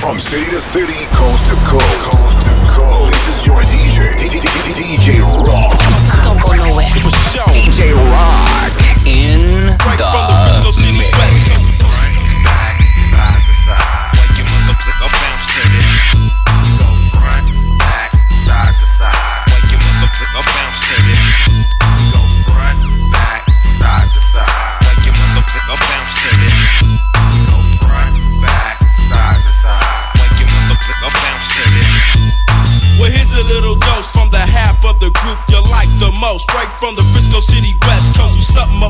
From city to city, coast to coast, coast to coast. This is your DJ, DJ Rawk. Don't go nowhere. DJ Rawk in the.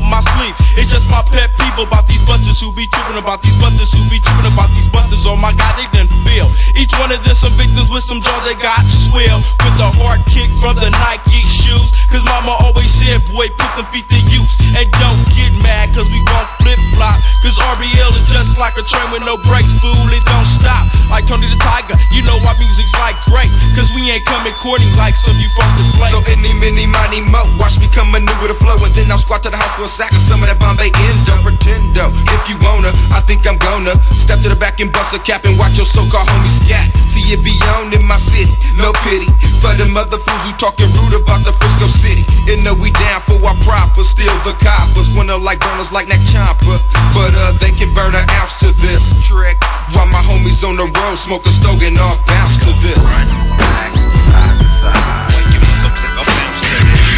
up my sleep. It's just my pet people about these busters who be tripping about these busters who be tripping about these busters. Oh my God, they didn't feel. Each one of them some victims with some jaws they got swell with the hard kick from the Nike shoes. Cause mama always said, boy, put them feet to use and don't get mad cause we won't block. Cause RBL is just like a train with no brakes, fool, it don't stop. Like Tony the Tiger, you know our music's like great. Cause we ain't coming courting like some you fucking the. So any, mini, money, mo, watch me come maneuver with a flow. And then I'll squat to the house for a sack of some of that Bombay Indo. Pretendo, if you wanna, I think I'm gonna step to the back and bust a cap and watch your so called homie scat. See it beyond in my city, no pity. For the mother fools who talking rude about the Frisco City. And know we down for our proper, still the coppers. Wanna like bonus like that chopper. But uh, they can burn an ounce to this trick. While my homies on the road smoking stogie and all bounce to this. Front, back, side to side. When you motherfucker bounce to this.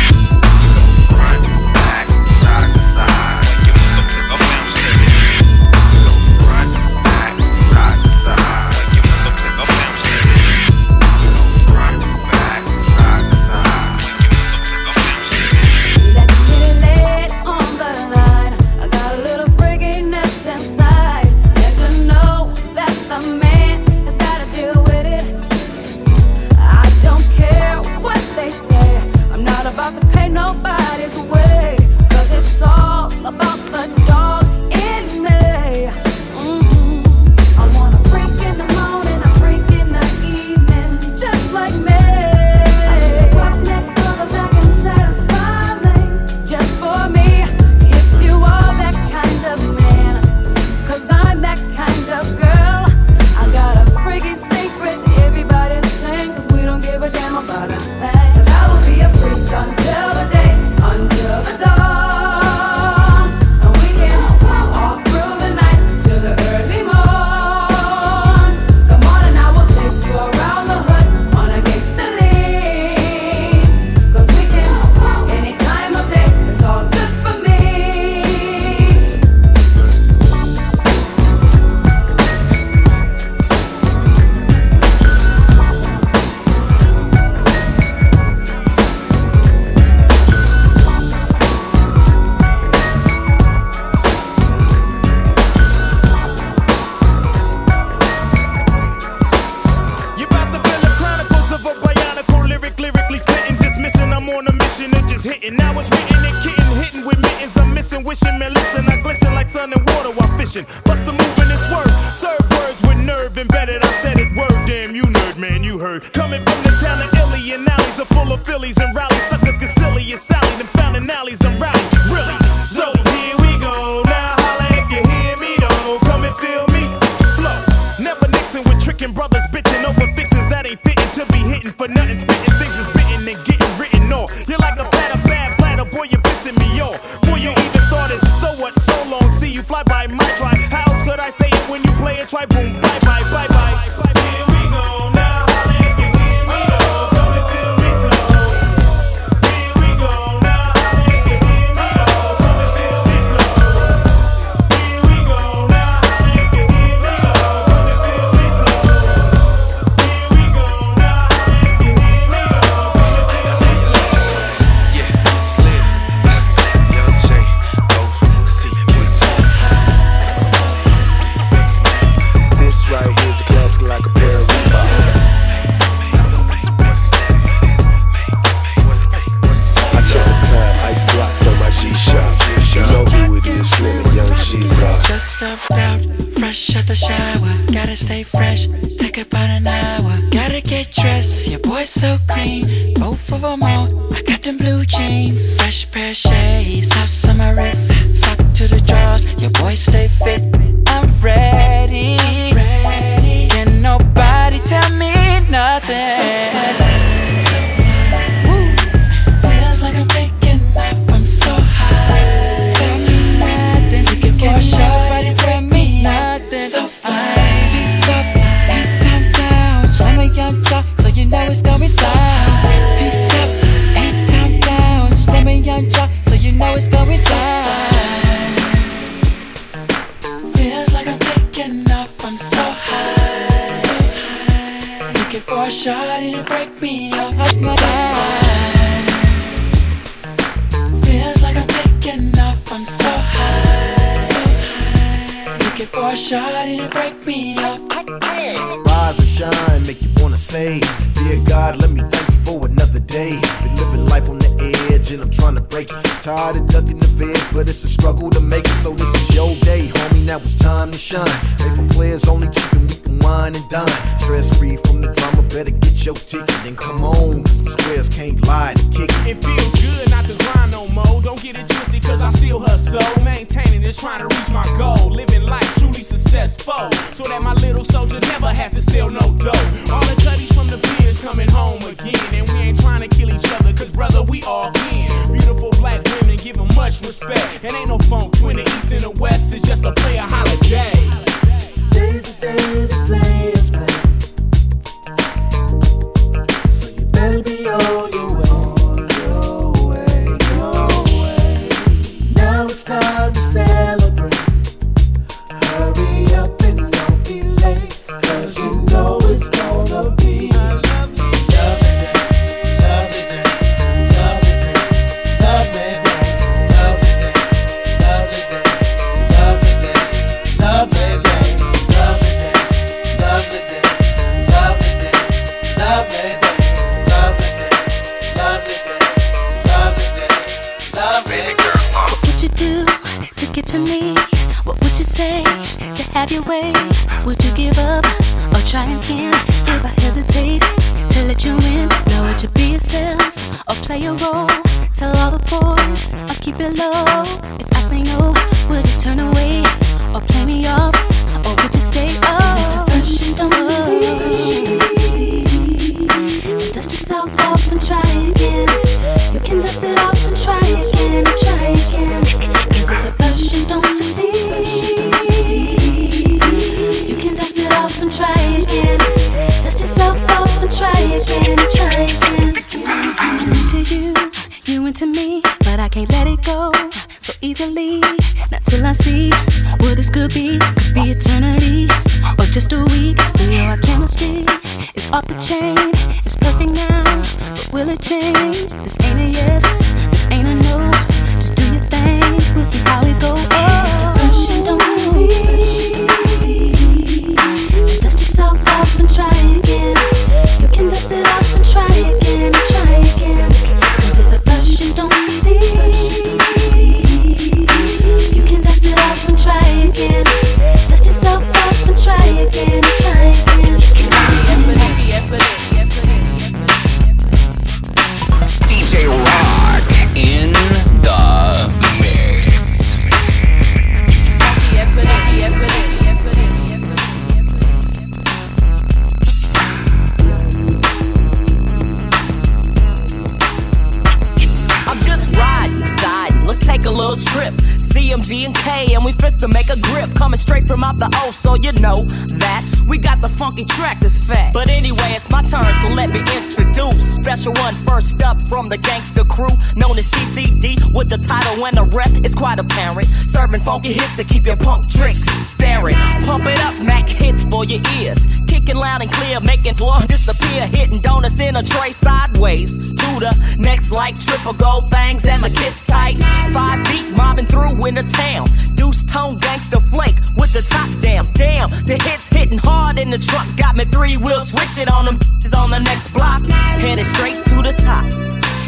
you know that we got the funky track that's fat. But anyway, it's my turn, so let me introduce special one, first up from the gangster crew, known as CCD, with the title and the rep, it's quite apparent. Serving funky hits to keep your punk tricks staring. Pump it up, Mac hits for your ears. Kicking loud and clear, making floor disappear. Hitting donuts in a tray sideways. To the next like triple gold things, and my kids tight. Five deep, mobbing through in the town. Deuce tone gangster flake with the top down. Damn, the hits hitting hard in the truck. Got me three wheels switching on them. Is on the next block. Headed straight to the top.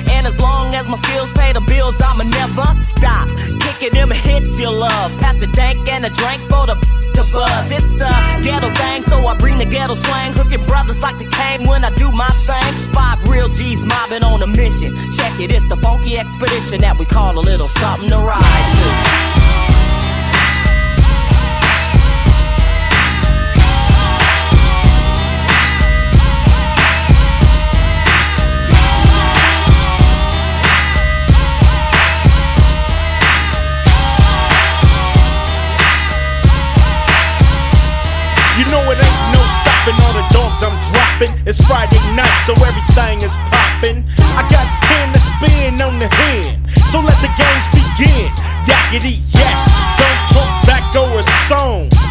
And as long as my skills pay the bills, I'ma never stop. Kicking them hits you love. Pass the dank and a drink for the, the buzz. It's a ghetto thing, so I bring the ghetto swing. Hooking brothers like the king when I do my thing. Five real G's mobbing on a mission. Check it, it's the funky expedition that we call a little something to ride to. You know it ain't no stopping all the dogs I'm dropping. It's Friday night, so everything is popping. I got ten to spin on the hand, so let the games begin. Yakety yak, don't talk back or a song.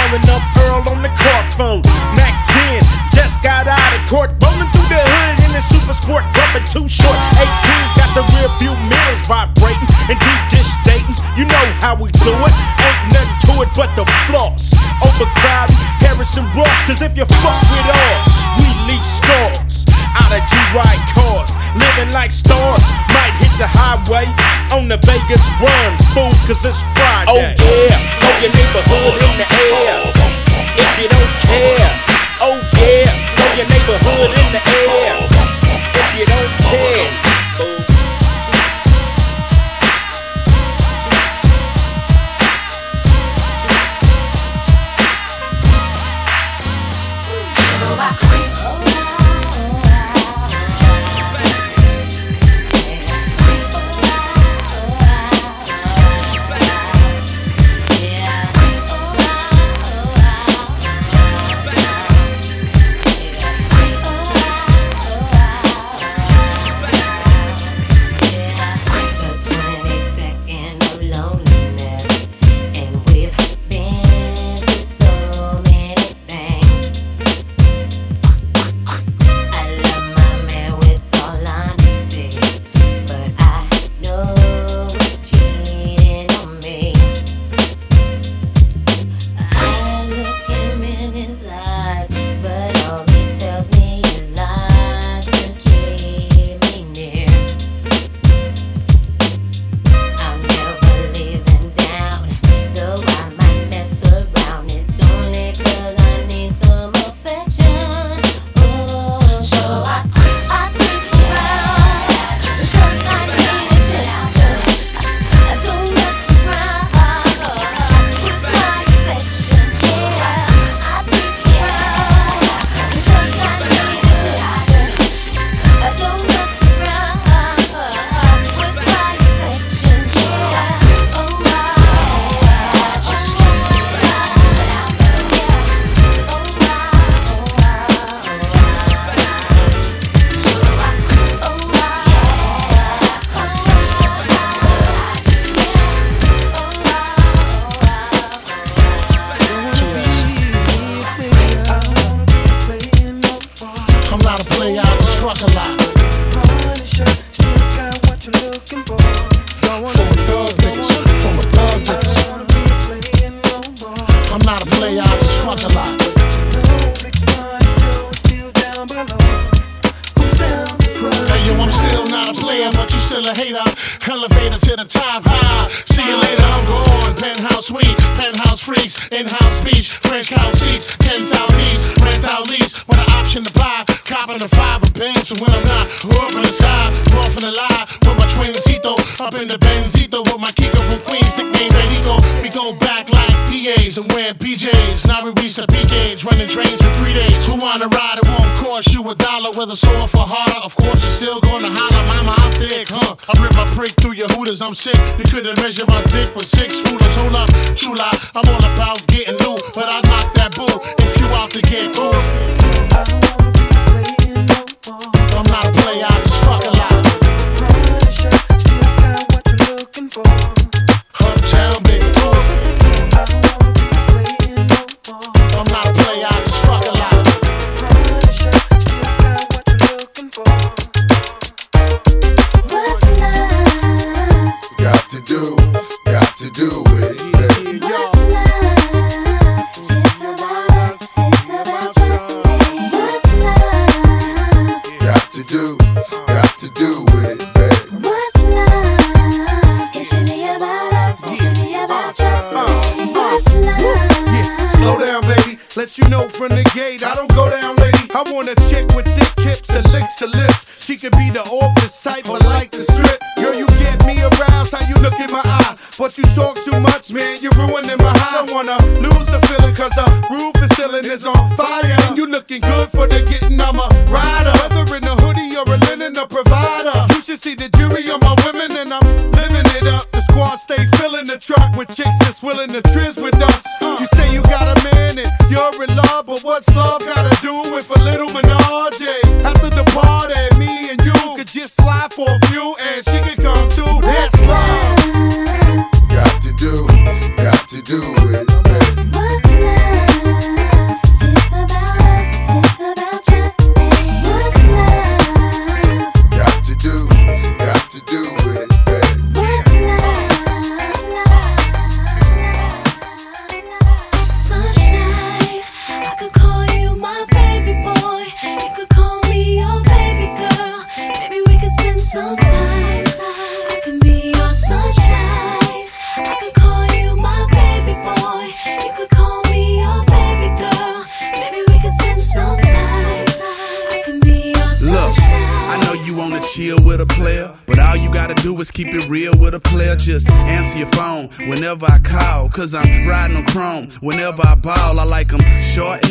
Calling up Earl on the car phone. Mac 10 just got out of court, rolling through the hood in the super sport, bumping too short. eighteen got the rear view mirrors vibrating and deep dish datings. You know how we do it. Ain't nothing to it but the floss. Overcrowding, Harrison Ross, cause if you fuck with us, we leave scars lot of G-Ride cars, living like stars. Might hit the highway on the Vegas run, fool, cause it's Friday. Oh yeah, throw your neighborhood in the air. If you don't care, oh yeah, throw your neighborhood in the air. If you don't care. The soul provider.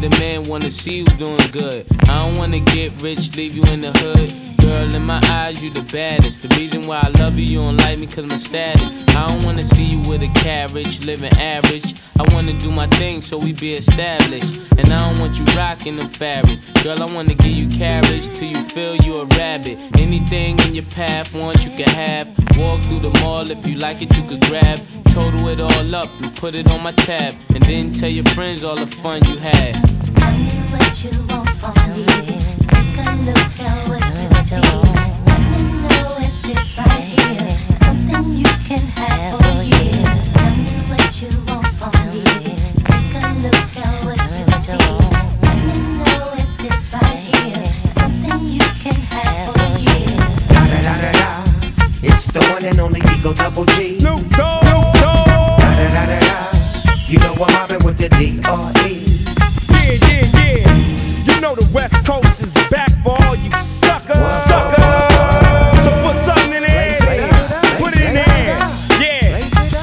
the man, wanna see you doing good. I don't wanna get rich, leave you in the hood. Girl, in my eyes, you the baddest. The reason why I love you, you don't like me cause my status. I don't wanna see you with a carriage, living average. I wanna do my thing so we be established. And I don't want you rocking the fabrics. Girl, I wanna give you carriage till you feel you a rabbit. Anything in your path, once you can have. Walk through the mall, if you like it, you could grab. Total it all up and put it on my tab. And then tell your friends all the fun you had. Tell me what you want from me. Take a look at what you see. Let me know if it's right here. Something you can have the one and only Eagle Double G. Snoop Dogg. Da da da da da. You know I'm mobbing with the D.R.E. Yeah, yeah, yeah. You know the West Coast is back for all you suckers. Suckers. So put something in the air. Put it in the air. Yeah.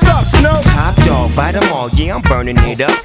Suck, Snoop. Top dog, bite 'em all, yeah, I'm burning it up.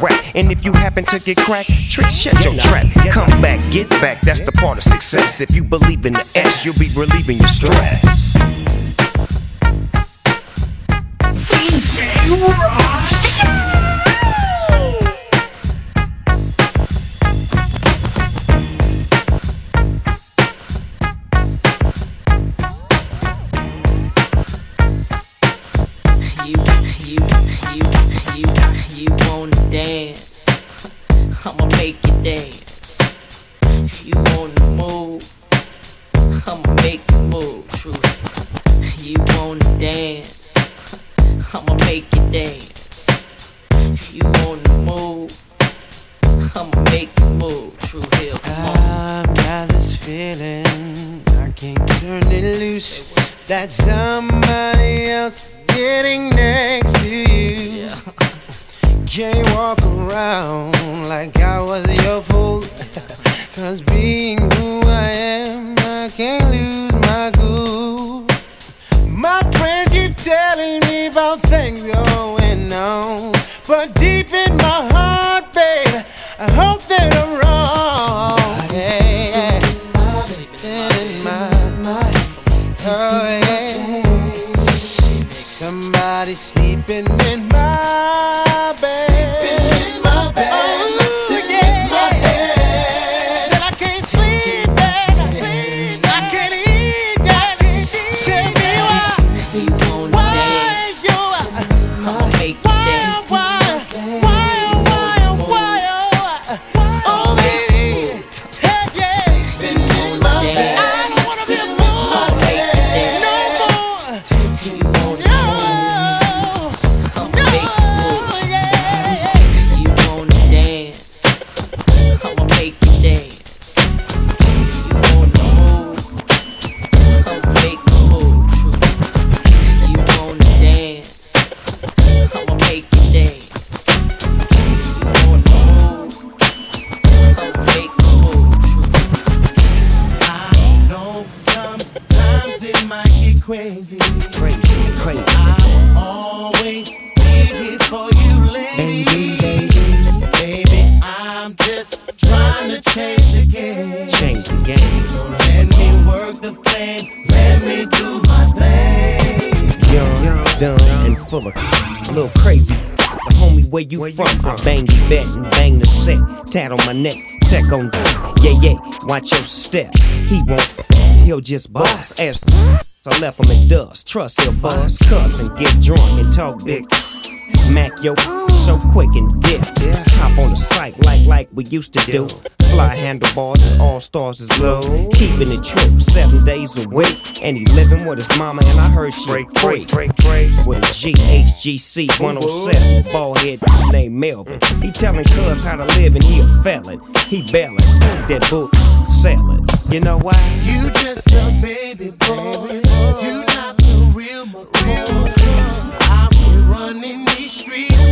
rap. And if you happen to get cracked, trick, shut your trap. Come back, get back, that's the part of success. If you believe in the S, you'll be relieving your stress. You, game. So let me work the flame. Let me do my thing. Young, dumb, and full of a little crazy. The homie, where you from? I bang the vet and bang the set. Tat on my neck, tech on. The. Yeah, yeah, watch your step. He won't, he'll just bust. Ass. So I left him in dust. Trust he'll buzz, cuss and get drunk and talk big. Mac yo so quick and dip. Hop on the site like like we used to do. Fly handlebars, all stars is low. Keeping it trip seven days a week. And he living with his mama, and I heard she break break break break with a GHGC 107 bald head named Melvin. He telling cuz how to live, and he a felon. He bailing that book selling. You know why? You just a baby boy. You not the real McCoy.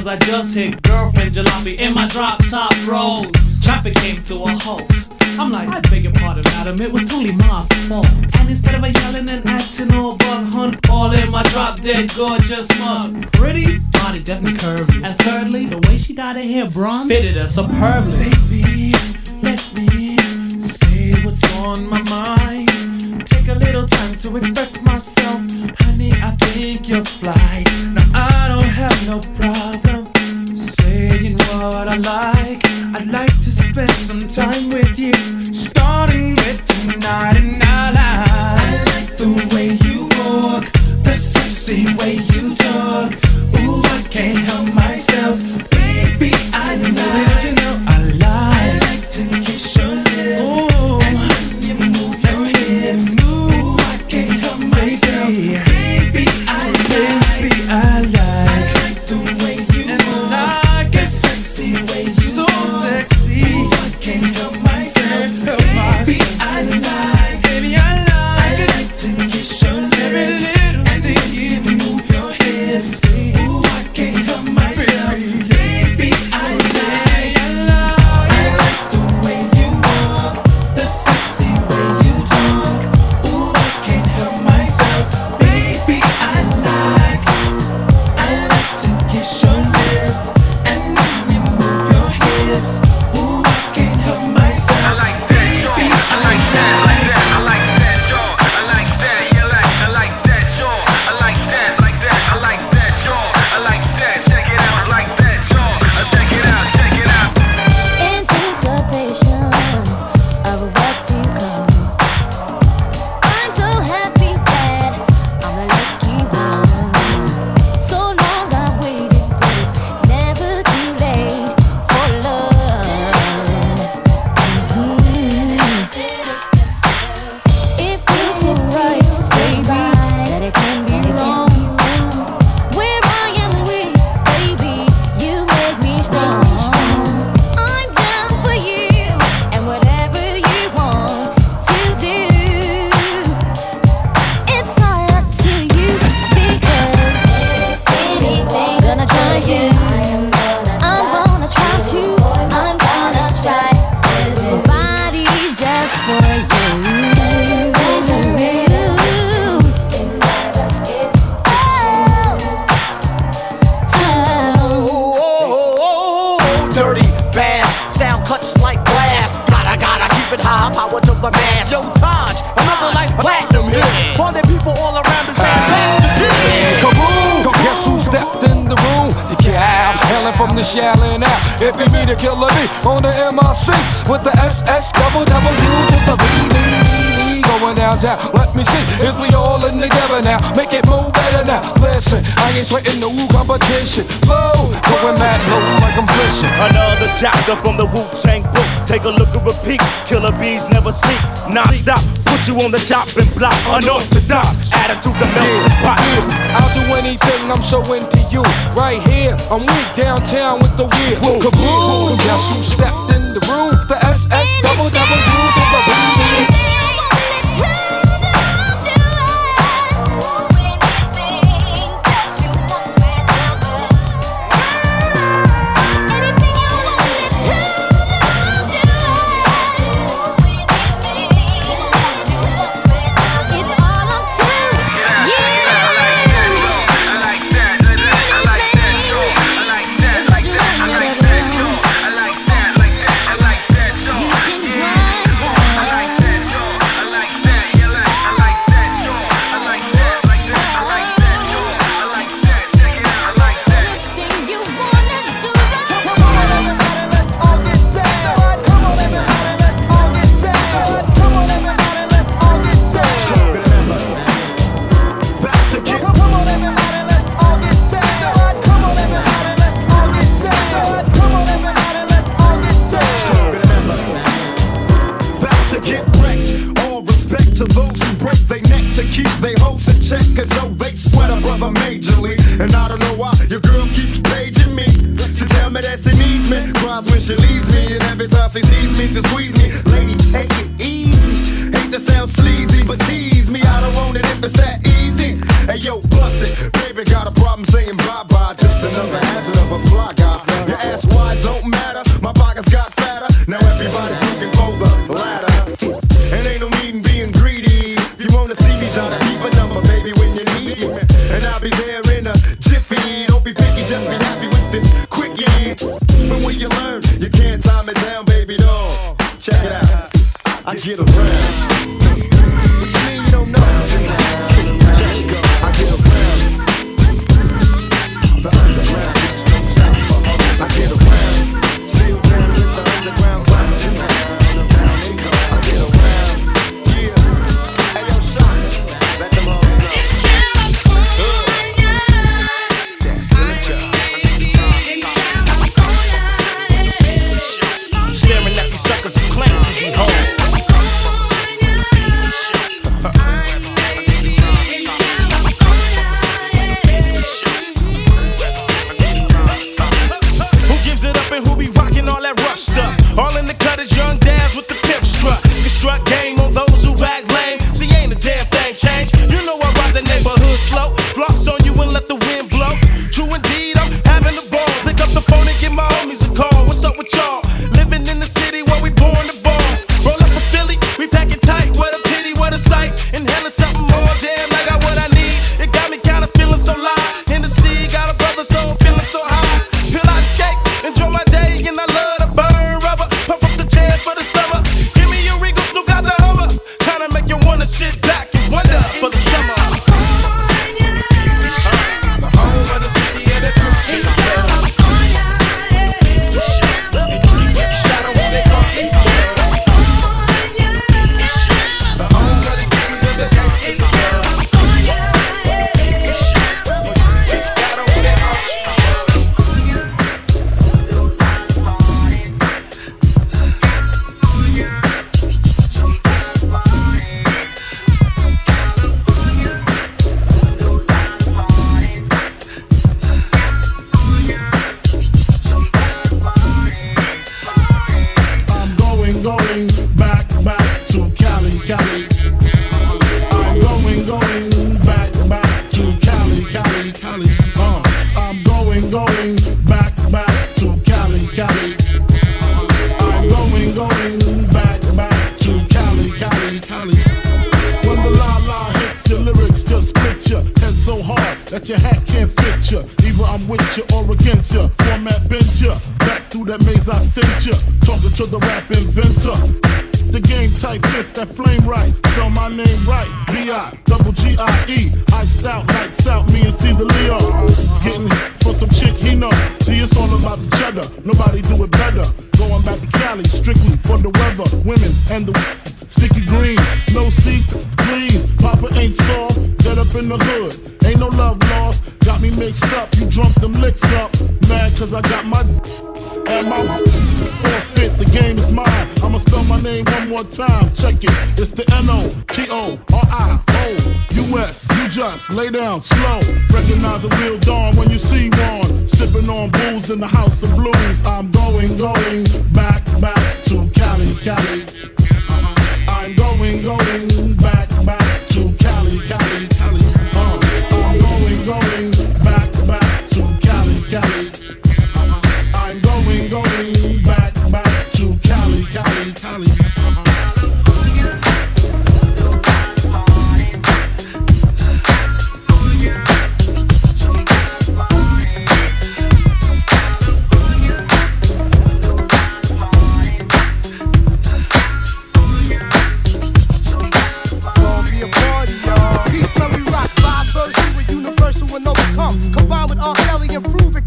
because I just hit girlfriend jalopy in my drop top rolls. Traffic came to a halt. I'm like, I beg your pardon, madam, it was only my fault. And instead of yelling and acting all bug hunt, all in my drop dead gorgeous mug. Pretty, body definitely curvy. And thirdly, the way she dyed her hair bronze fitted her superbly. Baby, let me say what's on my mind. Take a little time to express myself. Honey, I think you're fly. Now, I don't have no problem saying what I like. I'd like to spend some time with you, starting with tonight. Dirty bass. Sound cuts like glass. Gotta, gotta keep it high, power to the mass. Yo, Taj, another like platinum hit. The people all around the same Kaboom! Guess who stepped in the room? The cow, hailing from the Shaolin out. It be me, the killer me, on the MRC with the SS double double U with the B going downtown. Let me see, is we all in together now. Make it move better now. Listen, I ain't sweating no competition. Blow, going mad low like I'm fishing. Another chapter from the Wu Tang book. Take a look at repeat. Killer bees never sleep. Non stop, put you on the chopping block. Unorthodox attitude that melts yeah, pot. Yeah. I'll do anything, I'm so into you. Right here, I'm weak downtown with the weird. Kaboom! Guess who stepped in the room? The SS double double. yo, bust it. Baby got a problem saying bye bye, just another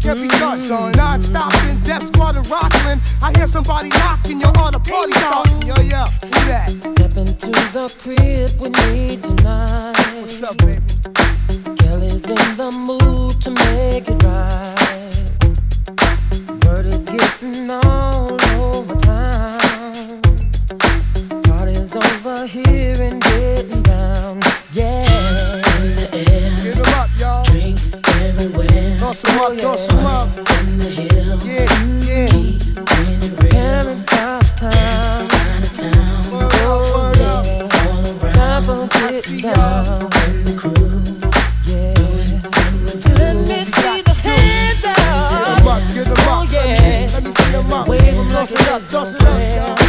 and prove it can be done. Non-stop in Def Squad and Rockland. I hear somebody knocking, you're on a party starting. Yo, yo, who that? Step into the crib with me tonight. What's up, baby? Kelly's in the mood to make it right. Word is getting all over town. Party's over here and getting down. Yeah. In. Get up, y'all. Drinks everywhere. Toss 'em up, toss 'em up. In the hills. Yeah, yeah. Parents out of town. Oh, yeah. Time for getting down. Yeah. Let me see the hands up. Get 'em up, get 'em up. Oh, yeah. Let me see 'em up. Wave 'em Toss it up, toss it up,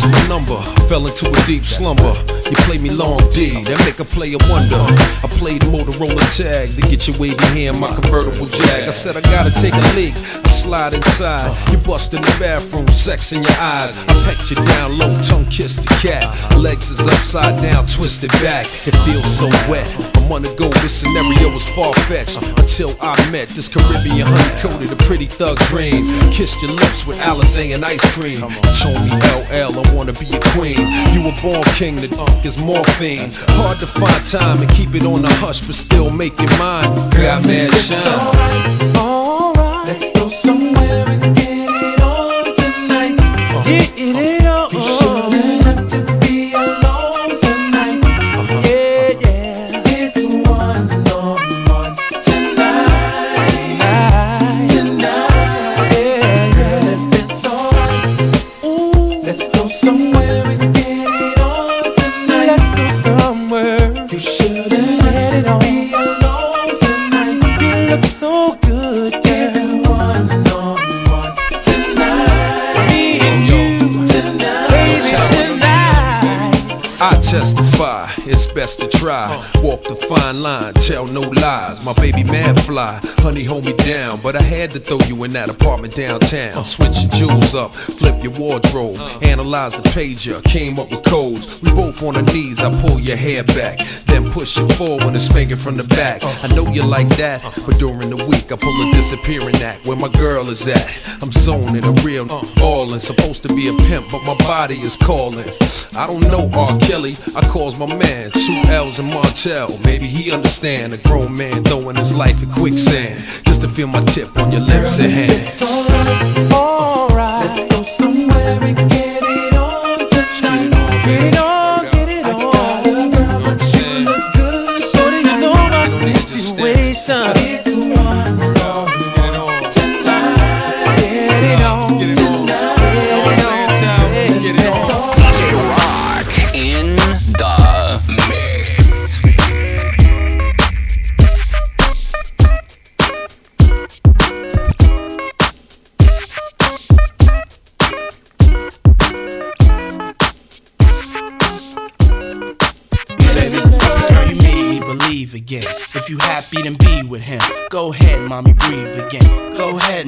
lost my number. Fell into a deep slumber. You play me long D, that make a player wonder. I played Motorola tag to get you wavy hair in my convertible jag. I said I gotta take a leak, I slide inside. You bust in the bathroom, sex in your eyes. I pecked you down low, tongue kissed the cat. Legs is upside down, twisted back. It feels so wet. I'm on the go, this scenario was far fetched. Until I met this Caribbean honey coated, a pretty thug dream. Kissed your lips with Alizé and ice cream. Me LL, I wanna be a queen. You were born king, the dunk is morphine. Hard to find time and keep it on the hush, but still make it mine. Got mad shine. Alright. Let's go somewhere testify, it's best to try. Walk the fine line, tell no lies. My baby mad fly, honey hold me down. But I had to throw you in that apartment downtown. Switch your jewels up, flip your wardrobe, analyze the pager, came up with codes. We both on our knees, I pull your hair back, then push it forward and spank it from the back. I know you like that, but during the week I pull a disappearing act. Where my girl is at, I'm zoning a real ballin'. Supposed to be a pimp, but my body is calling. I don't know R. Kelly, I calls my man, two L's and Martell. Maybe he understand a grown man throwing his life in quicksand. Just to feel my tip on your lips and hands. Alright, let's go somewhere and get it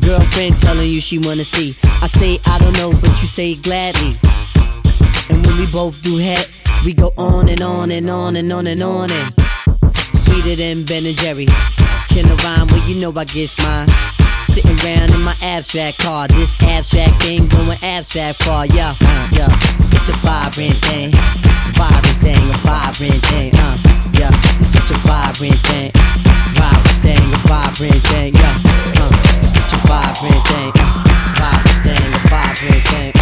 Girlfriend telling you she wanna see. I say I don't know, but you say gladly. And when we both do head, we go on and on and on and on and on and sweeter than Ben and Jerry. Can I rhyme? Well, you know I get mine. Sitting around in my abstract car, this abstract thing going abstract far, yeah, uh, yeah. Such a vibrant thing, vibrant thing, a vibrant thing, uh, yeah. Such a vibrant thing, vibrant thing, a vibrant thing, yeah. Uh, such a vibrant thing, uh, vibrant thing, a vibrant thing,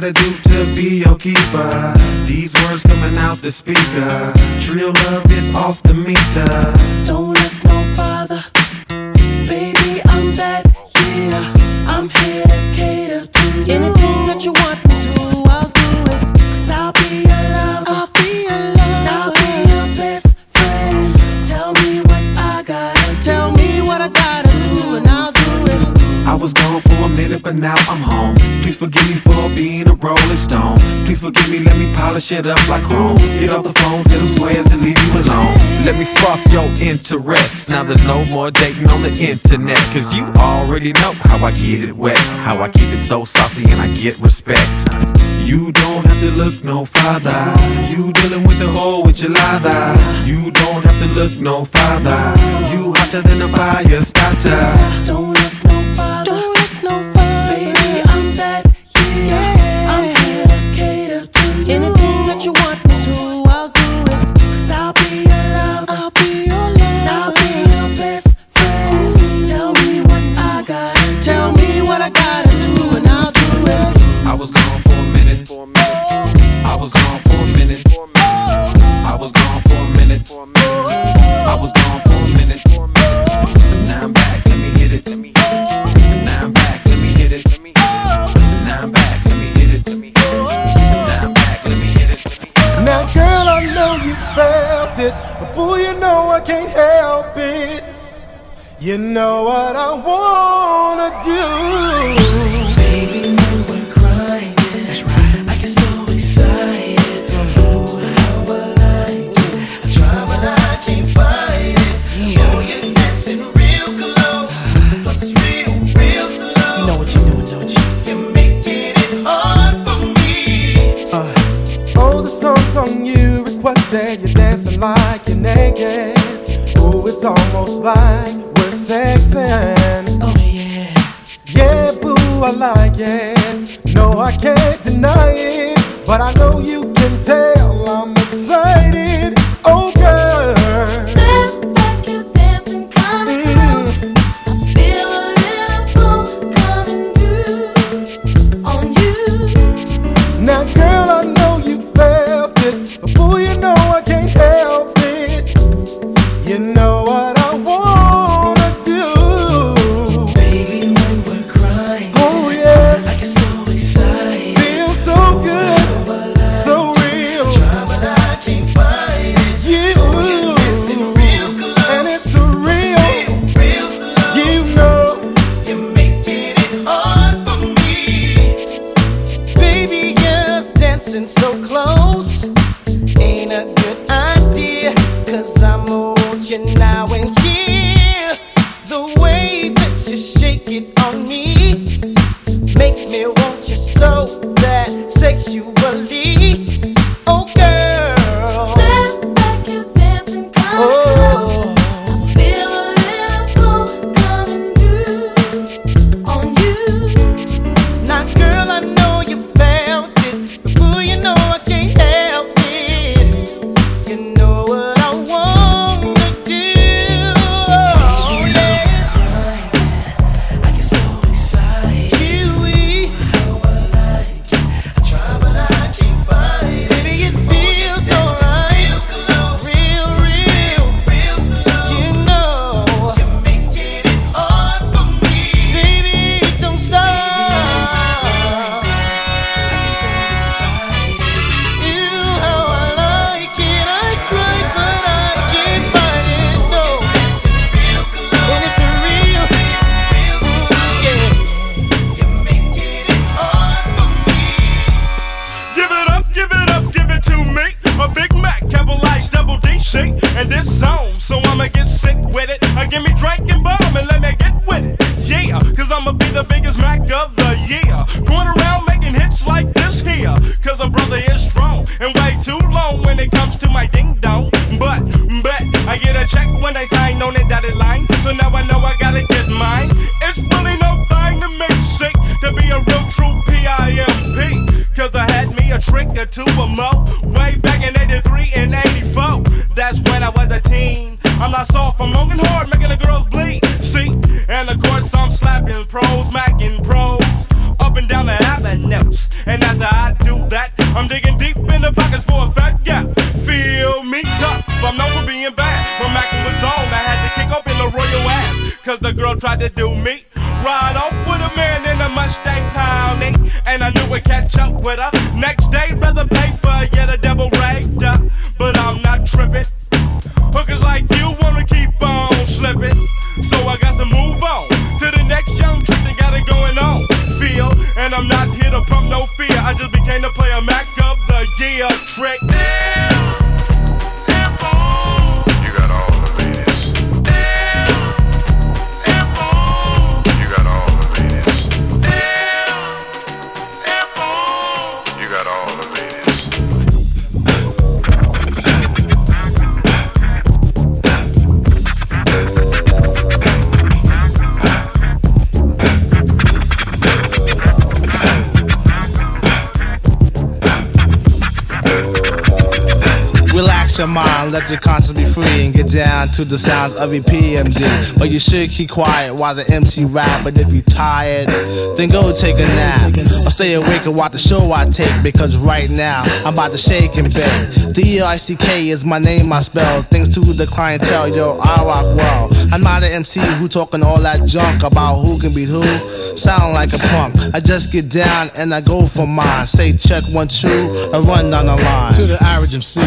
gotta do to be your keeper? These words coming out the speaker. Trill love is off the meter. Don't but now I'm home. Please forgive me for being a Rolling Stone. Please forgive me, let me polish it up like chrome. Get off the phone, tell them squares to leave you alone. Let me spark your interest. Now there's no more dating on the internet. Cause you already know how I get it wet. How I keep it so saucy and I get respect. You don't have to look no farther. You dealing with the whole with your lather. You don't have to look no farther. You hotter than a fire starter. Don't You know what I wanna do. Baby, you were crying. That's right. I get so excited. Oh, how I like it. I try, but I can't fight it. Oh, you're dancing real close. Plus it's real, real slow. You know what you're doing, don't you? You're making it hard for me. Oh, the song's on you, requested. You're dancing like you're naked. Oh, it's almost like we're sexing. Oh, yeah. Yeah, boo, I like it. No, I can't deny it. But I know you can tell I'm excited. Trick or two or more. Way back in 83 and 84. That's when I was a teen. I'm not soft, I'm long hard, making the girls bleed. See? And of course, I'm slapping pros, macking pros. Up and down the avenues. And after I do that, I'm digging deep in the pockets for a fat gap. Feel me tough, I'm known for being bad. When Mackin was on, I had to kick off in the royal ass. Cause the girl tried to do me. Catch with her. Next day, rather paper, Relax your mind, let your conscience be free, and get down to the sounds of your EPMD. But you should keep quiet while the MC rap. But if you tired, then go take a nap. Or stay awake and watch the show I take. Because right now, I'm about to shake and bake. The E I C K is my name, I spell. Thanks to the clientele, yo, I rock well. I'm not an MC who talking all that junk about who can beat who. Sound like a pump. I just get down and I go for mine. Say check one, two, and run down the line. To the average MC,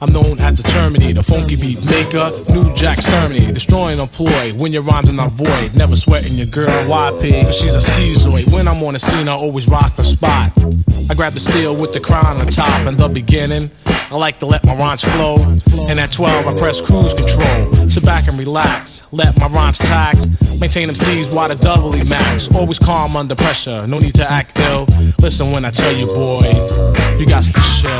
I'm known as the Terminator, the funky beat maker, new Jack Exterminator, destroying employ when your rhymes are not void. Never sweating your girl, YP, cause she's a schizoid. When I'm on the scene, I always rock the spot. I grab the steel with the crown on top in the beginning. I like to let my rhymes flow. And at 12, I press cruise control. Sit back and relax, let my rhymes tax. Maintain them C's while the doubly max. Always calm under pressure, no need to act ill. Listen when I tell you, boy, you got to chill.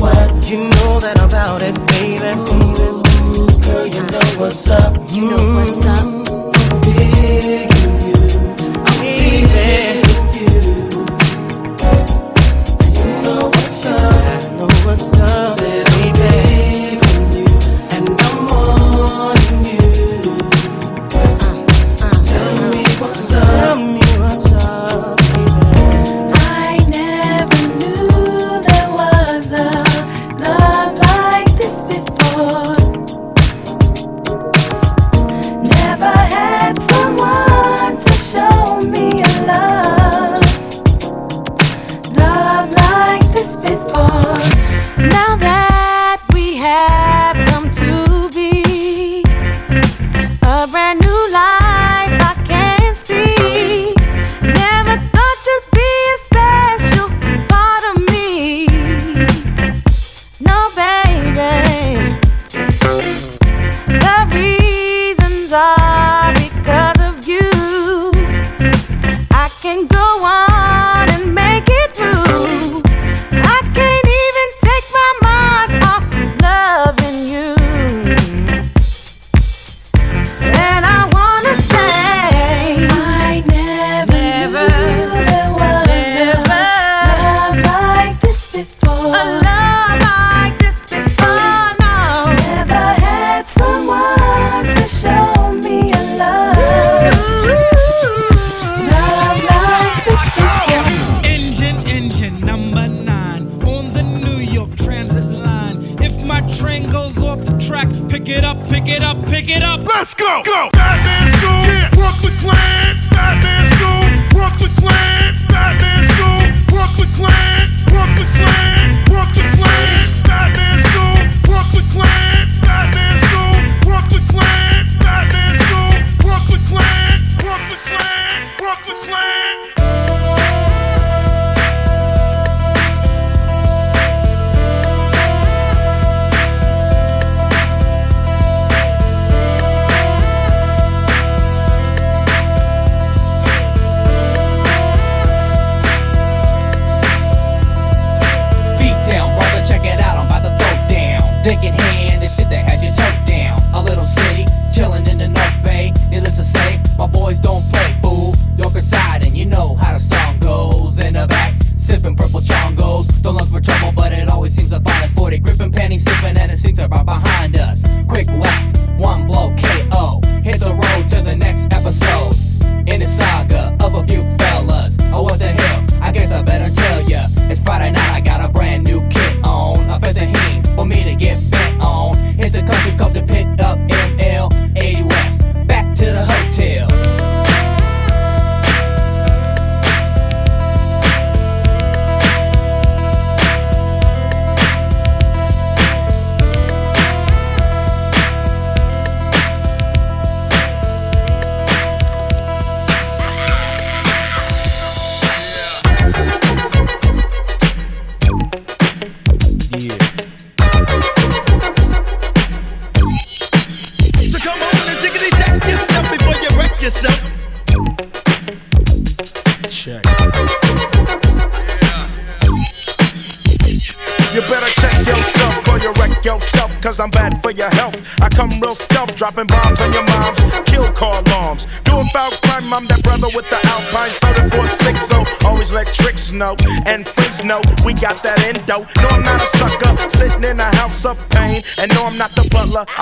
What. You know that about it, baby. Ooh, girl, you know what's up. You know what's up. You, I'm digging you. You know what's up. I know what's up. Said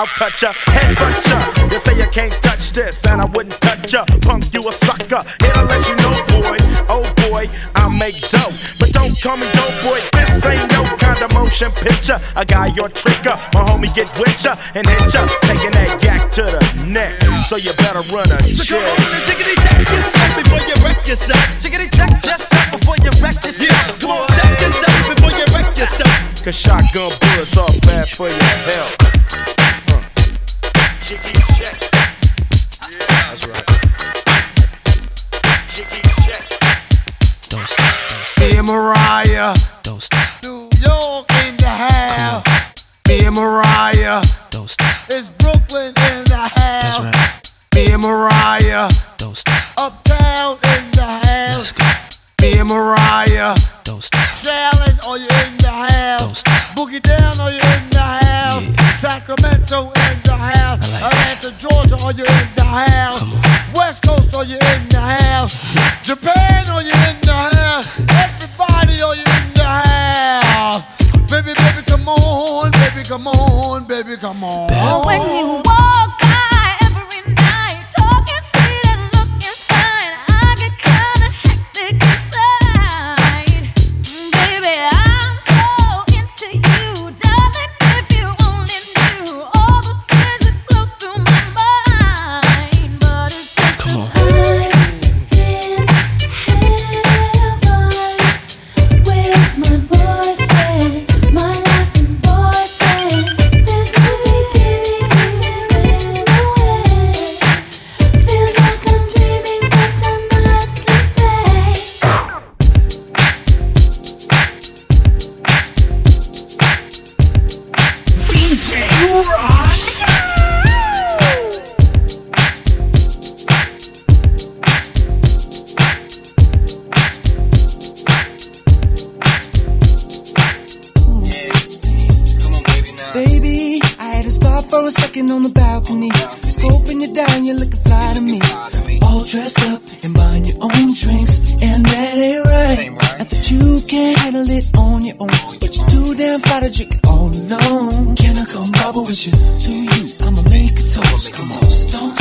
I'll cut ya, head butt ya. You say you can't touch this, and I wouldn't touch ya. Punk, you a sucker. Here to let you know, boy, oh boy, I make dope. But don't call me dope boy, this ain't no kind of motion picture. I got your trigger. my homie get with ya and hit ya, taking that yak to the neck. So you better run a So check. come on and diggity check yourself before you wreck yourself. Diggity check yourself before you wreck yourself. Yeah, come on, check yourself before you wreck yourself. Cause shotgun bullets are bad for your health. Jiggy check. Mariah. Don't stop. New York in the house. Dear Mariah. Don't stop. It's Brooklyn in the house. That's right. Dear Mariah. Don't stop. Uptown in the house. Let's go. Dear Mariah. Don't stop. Shaolin, are you in the house? Don't stop. Boogie down, are you in the house? Yeah. Sacramento house? West Coast, are you in the house? Japan, are you in the house? handle it on your own. But you're too damn proud to drink all alone. Can I come bubble with you? To you, I'ma make a toast. Come on, don't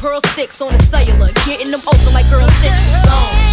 pearl sticks on the cellular, getting them open like girl sticks. Zone.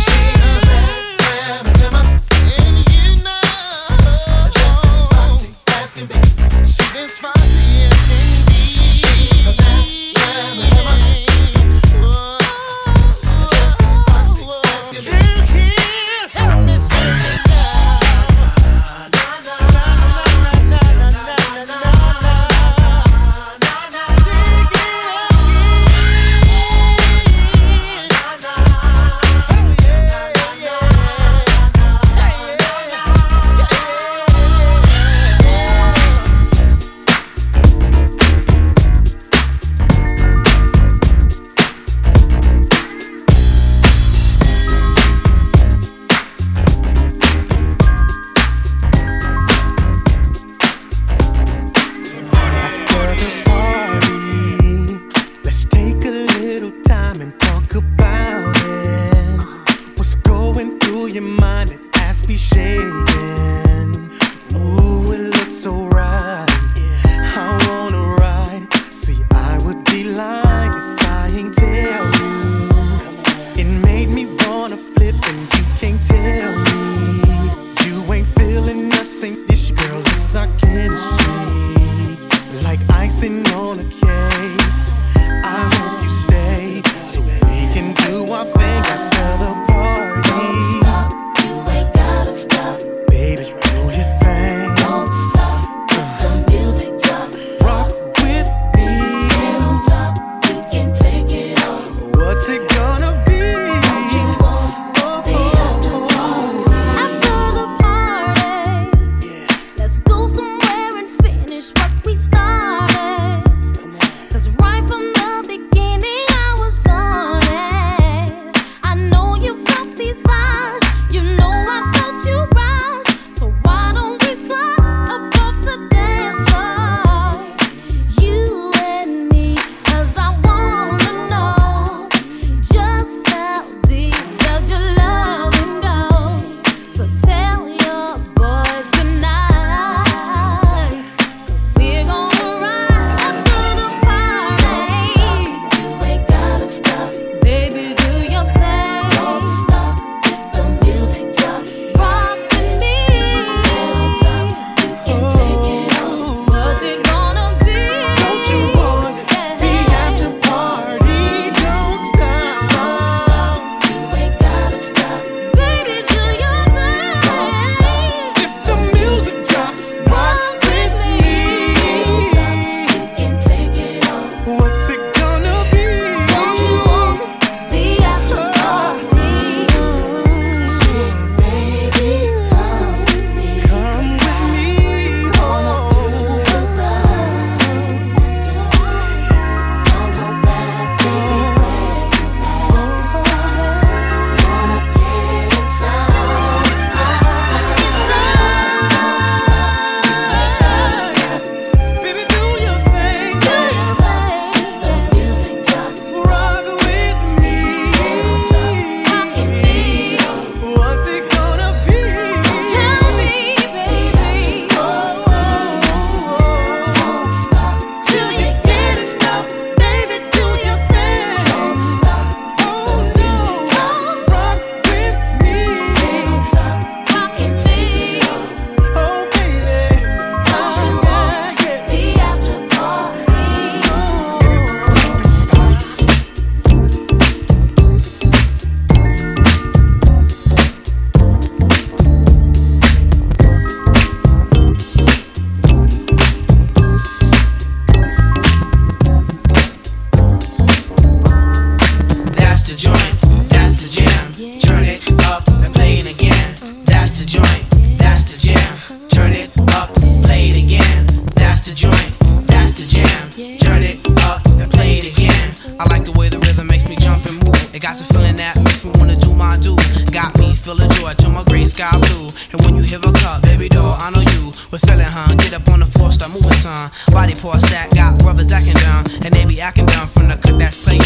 for a stack. Got brothers acting down, and they be acting down from the cut that's playing.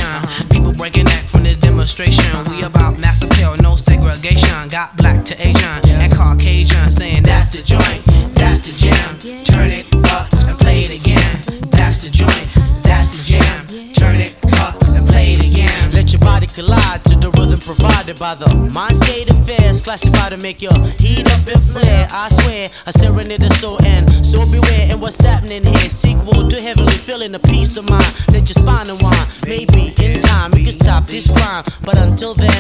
People breaking neck from this demonstration. We about mass appeal, no segregation. Got black to Asian and Caucasian, saying that's the joint, that's the jam. Turn it up and play it again. That's the joint, that's the jam. Turn it up and play it again. Let your body collide to the rhythm provided by the mind state affairs. Classified to make your heat up and flare. I swear, I serenade the soul. in a peace of mind. Let your spine unwind. Maybe in time we can stop this crime. But until then,